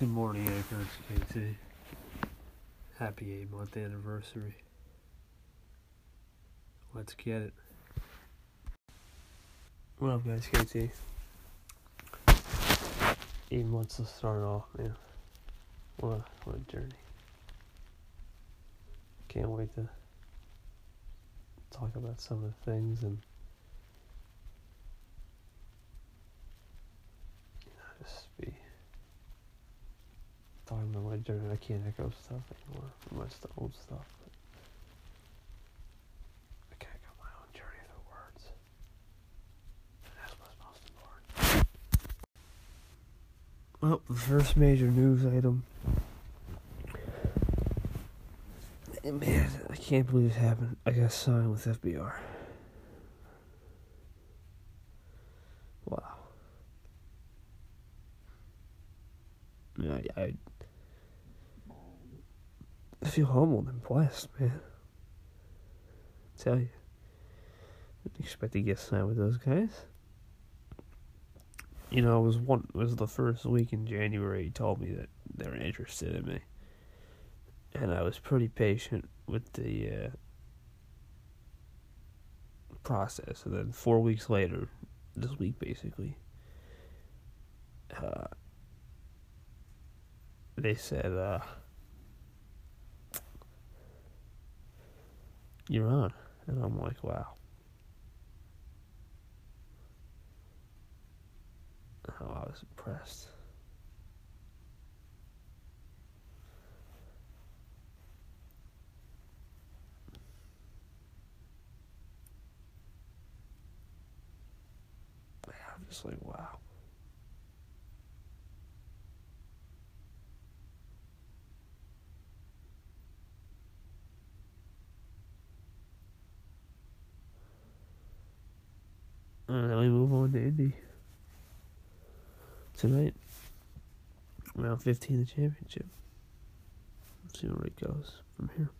Good morning. It's KT. Happy eight month anniversary. Let's get it. What up, guys? KT. Eight months to start off, man. What a, what a journey. Can't wait to talk about some of the things and you know, just be my journey. I can't echo stuff anymore my st- old stuff. I. Well, the first major news item. Man, I can't believe this happened. I got signed with FBR. Wow. Yeah, I, I I feel humbled and blessed, man. I tell you. Didn't expect to get signed with those guys. You know, it was one it was the first week in January he told me that they were interested in me. And I was pretty patient with the uh, process. And then four weeks later, this week basically, uh, they said, uh, you're on. And I'm like, wow. Oh, I was impressed. I'm just like, wow. And then we move on to Indy tonight. Round 15 of the championship. see where it goes from here.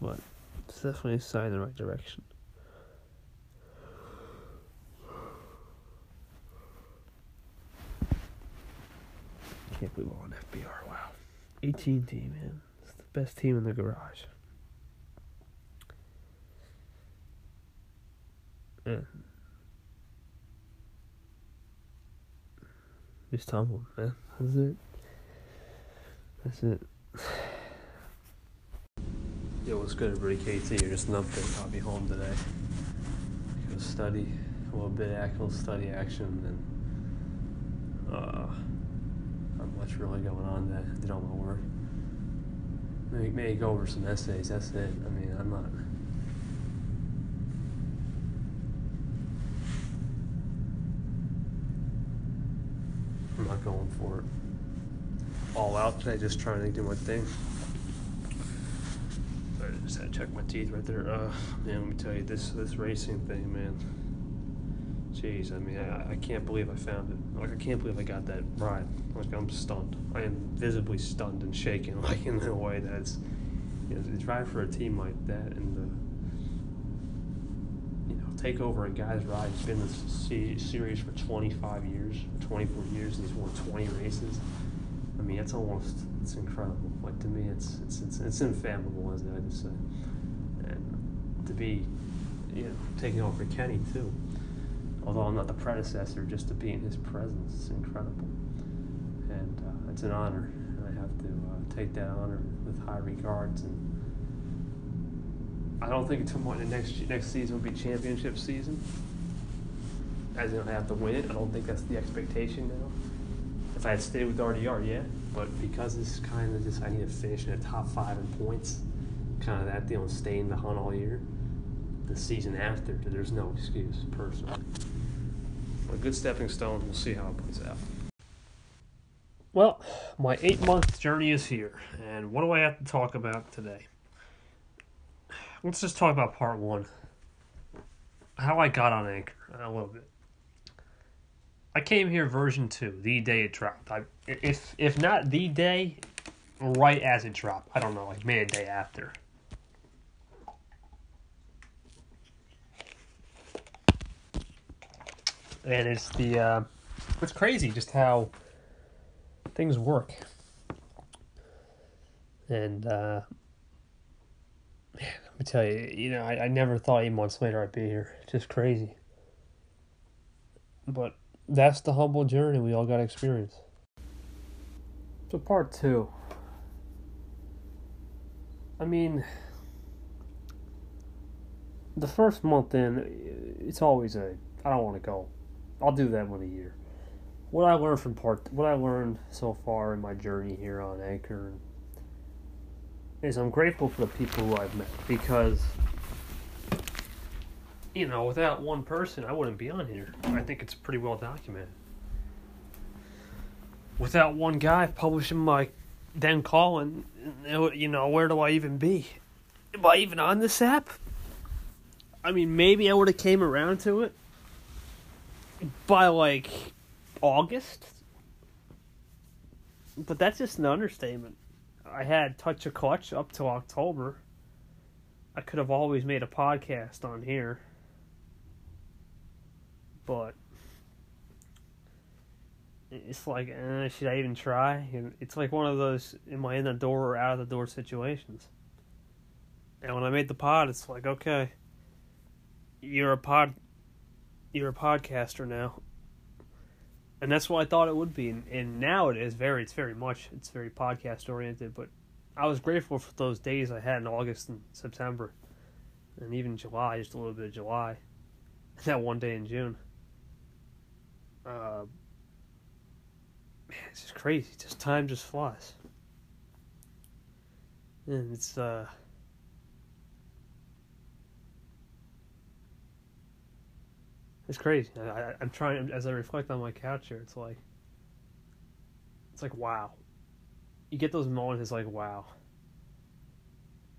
But it's definitely a sign in the right direction. Can't believe we're on FBR. Wow. 18 team, man. It's the best team in the garage. Yeah. Just humbled, man. That's it. That's it. Yo, what's good, everybody? KT here. Just an update. I'll be home today. Go study a little bit, actual study action, and uh, not much really going on. That did all my work. Maybe, maybe go over some essays. That's it. I mean, I'm not. Going for it all out today, just trying to do my thing. I just had to check my teeth right there. Uh, man, let me tell you, this this racing thing, man. Jeez, I mean, I, I can't believe I found it. Like, I can't believe I got that ride. Like, I'm stunned. I am visibly stunned and shaken, like, in a way that's, you know, to drive for a team like that and know, take over a guy's ride. He's been in this se- series for 25 years, 24 years, and he's won 20 races. I mean, it's almost, it's incredible. Like, to me, it's, it's, it's, it's infathomable, as I just say. And to be, you know, taking over for Kenny, too although I'm not the predecessor, just to be in his presence is incredible. And uh, it's an honor, and I have to uh, take that honor with high regards. And I don't think until the next next season will be championship season, as in I have to win it. I don't think that's the expectation now. If I had stayed with RDR, yeah, but because it's kind of just I need to finish in the top five in points, kind of that deal, and stay in the hunt all year. The season after, there's no excuse personally a good stepping stone. We'll see how it plays out. Well, my eight month journey is here, and what do I have to talk about today? Let's just talk about part one. How I got on Anchor a little bit. I came here version two, the day it dropped. I, if if not the day, right as it dropped. I don't know, like maybe a day after. and it's the uh, it's crazy just how things work. And uh, man, me tell you, you know, I, I never thought eight months later I'd be here. Just crazy. But that's the humble journey we all got to experience. So part two. I mean, the first month in, it's always a I don't want to go. I'll do that one a year. What I learned from part, what I learned so far in my journey here on Anchor, is I'm grateful for the people who I've met because, you know, without one person, I wouldn't be on here. I think it's pretty well documented. Without one guy publishing my then calling, uh, you know, where do I even be? Am I even on this app? I mean, maybe I would have came around to it by like August, but that's just an understatement. I had touch a clutch up till October. I could have always made a podcast on here, but it's like, eh, should I even try? It's like one of those, am I in the door or out of the door situations? And when I made the pod, it's like, okay, you're a pod you're a podcaster now and that's what I thought it would be. And, and now it is very it's very much it's very podcast oriented but I was grateful for those days I had in August and September and even July just a little bit of July that one day in June. Uh man it's just crazy. Just time just flies. And it's uh It's crazy. I, am trying as I reflect on my couch here. It's like, it's like wow. You get those moments. It's like wow.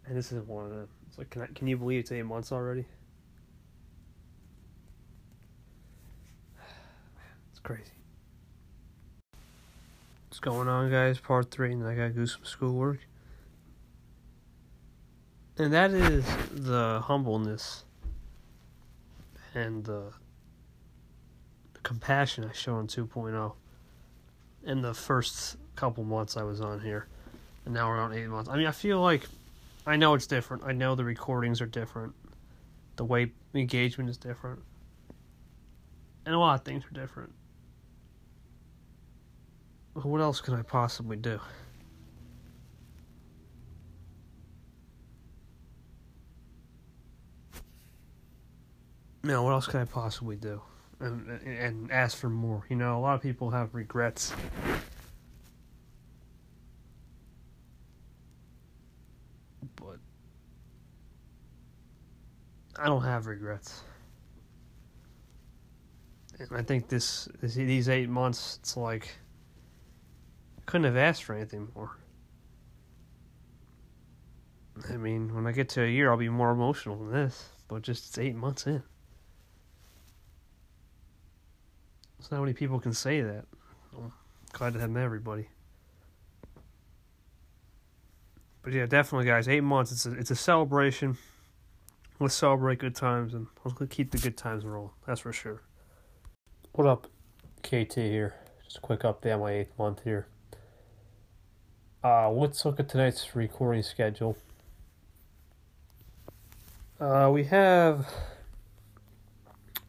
And this isn't one of them. It's like, can I, can you believe it's eight months already? It's crazy. What's going on, guys? Part three, and I gotta do some schoolwork. And that is the humbleness and the compassion I show in 2.0 in the first couple months I was on here, and now we're on eight months. I mean, I feel like I know it's different. I know the recordings are different, the way engagement is different, and a lot of things are different. But what else can I possibly do? No, what else can I possibly do? And and ask for more. You know, a lot of people have regrets. But I don't have regrets. And I think this, this these 8 months it's like couldn't have asked for anything more. I mean, when I get to a year, I'll be more emotional than this. But just it's eight months in. There's not many people can say that. I'm glad to have met everybody. But yeah, definitely, guys. Eight months. It's a it's a celebration. Let's celebrate good times and let's keep the good times rolling. That's for sure. What up, KT here? Just a quick update on my eighth month here. Uh, let's look at tonight's recording schedule. Uh, we have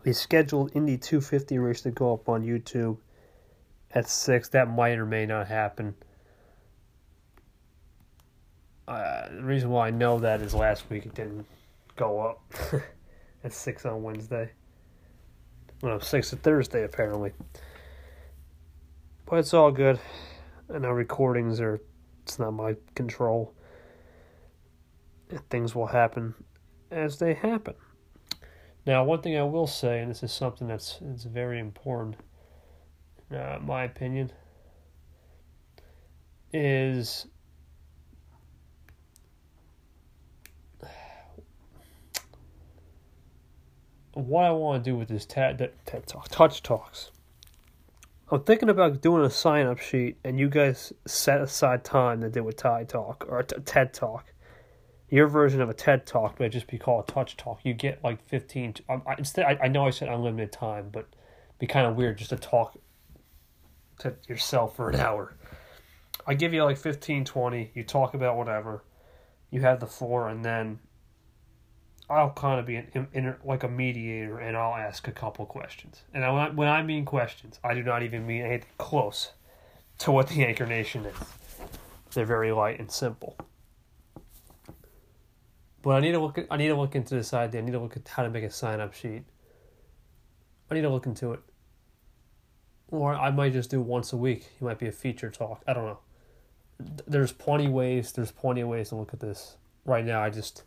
a scheduled Indy 250 race to go up on YouTube at 6. That might or may not happen. Uh, the reason why I know that is last week it didn't go up at 6 on Wednesday. Well, 6 on Thursday, apparently. But it's all good. I know recordings are, it's not my control. Things will happen as they happen. Now, one thing I will say, and this is something that's it's very important, uh, my opinion, is what I want to do with this TED, TED Talk, Touch Talks. I'm thinking about doing a sign up sheet, and you guys set aside time to do a TED Talk or a TED Talk your version of a TED talk may just be called a Touch Talk. You get like 15. Um, I, instead, I, I know I said unlimited time, but be kind of weird just to talk to yourself for an hour. I give you like 15, 20, you talk about whatever, you have the floor, and then I'll kind of be an, like a mediator and I'll ask a couple questions. And I, when I mean questions, I do not even mean anything close to what the Anchor Nation is. They're very light and simple. But I need to look. I need to look into this idea. I need to look at how to make a sign up sheet. I need to look into it. Or I might just do once a week. It might be a feature talk. I don't know. There's plenty ways. There's plenty of ways to look at this. Right now, I just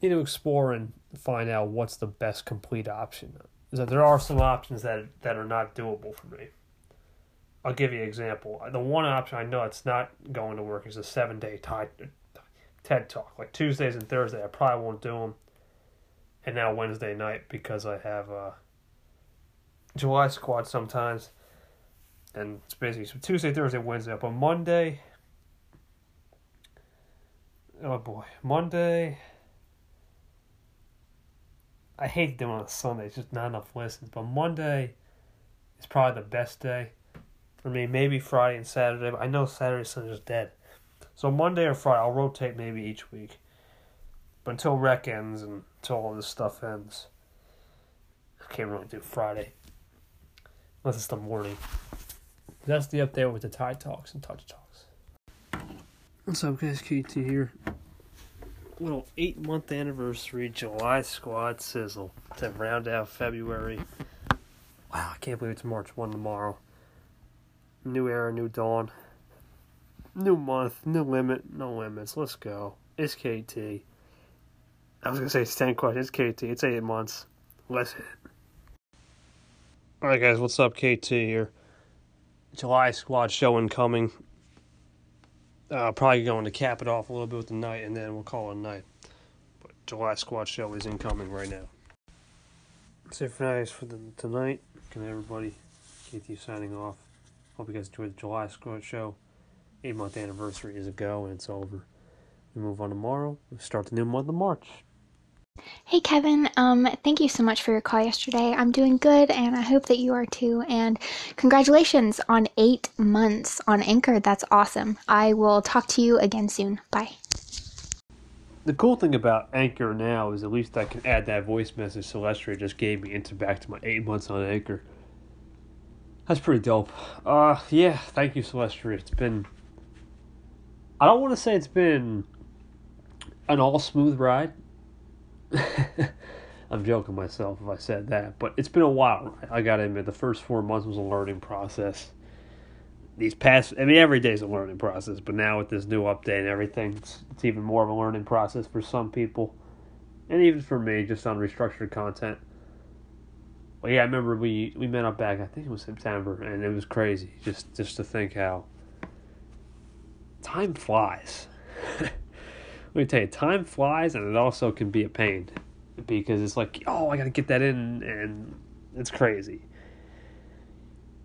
need to explore and find out what's the best complete option. That there are some options that that are not doable for me. I'll give you an example. The one option I know it's not going to work is a seven day TED talk. Like Tuesdays and Thursday, I probably won't do them. And now Wednesday night because I have a July squad sometimes. And it's basically so Tuesday, Thursday, Wednesday. But Monday, oh boy, Monday. I hate doing on a Sunday. It's just not enough listens. But Monday is probably the best day for me. Maybe Friday and Saturday. But I know Saturday Sunday is dead. So Monday or Friday, I'll rotate maybe each week. But until rec ends and until all this stuff ends, I can't really do Friday. Unless it's the morning. That's the update with the Tide Talks and Touch Talks. What's up, guys? KT here little eight month anniversary July squad sizzle to round out February. Wow, I can't believe it's March 1 tomorrow. New era, new dawn. New month, new limit, no limits. Let's go. It's KT. I was gonna say it's 10 questions. It's KT. It's eight months. Let's hit. Alright, guys, what's up? KT here. July squad show incoming. Uh, probably going to cap it off a little bit with the night, and then we'll call it a night. But July Squad show is incoming right now. That's it for nice for the, tonight. Good night, everybody. KT signing off. Hope you guys enjoyed the July Squad show. Eight month anniversary is a go, and it's over. We move on tomorrow. We start the new month of March. Hey Kevin, um, thank you so much for your call yesterday. I'm doing good and I hope that you are too. And congratulations on eight months on Anchor. That's awesome. I will talk to you again soon. Bye. The cool thing about Anchor now is at least I can add that voice message Celestria just gave me into back to my eight months on Anchor. That's pretty dope. Uh, yeah, thank you, Celestria. It's been. I don't want to say it's been an all smooth ride I'm joking myself if I said that, but it's been a while. I got to admit, the first four months was a learning process. These past, I mean, every day is a learning process, but now with this new update and everything, it's, it's even more of a learning process for some people, and even for me, just on restructured content. Well, yeah, I remember we we met up back. I think it was September, and it was crazy just just to think how time flies. Let me tell you, time flies, and it also can be a pain because it's like, oh, I gotta get that in, and it's crazy.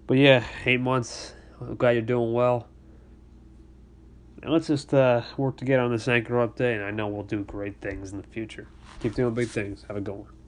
But yeah, eight months. I'm glad you're doing well. And let's just uh, work together on this anchor update, and I know we'll do great things in the future. Keep doing big things. Have a good one.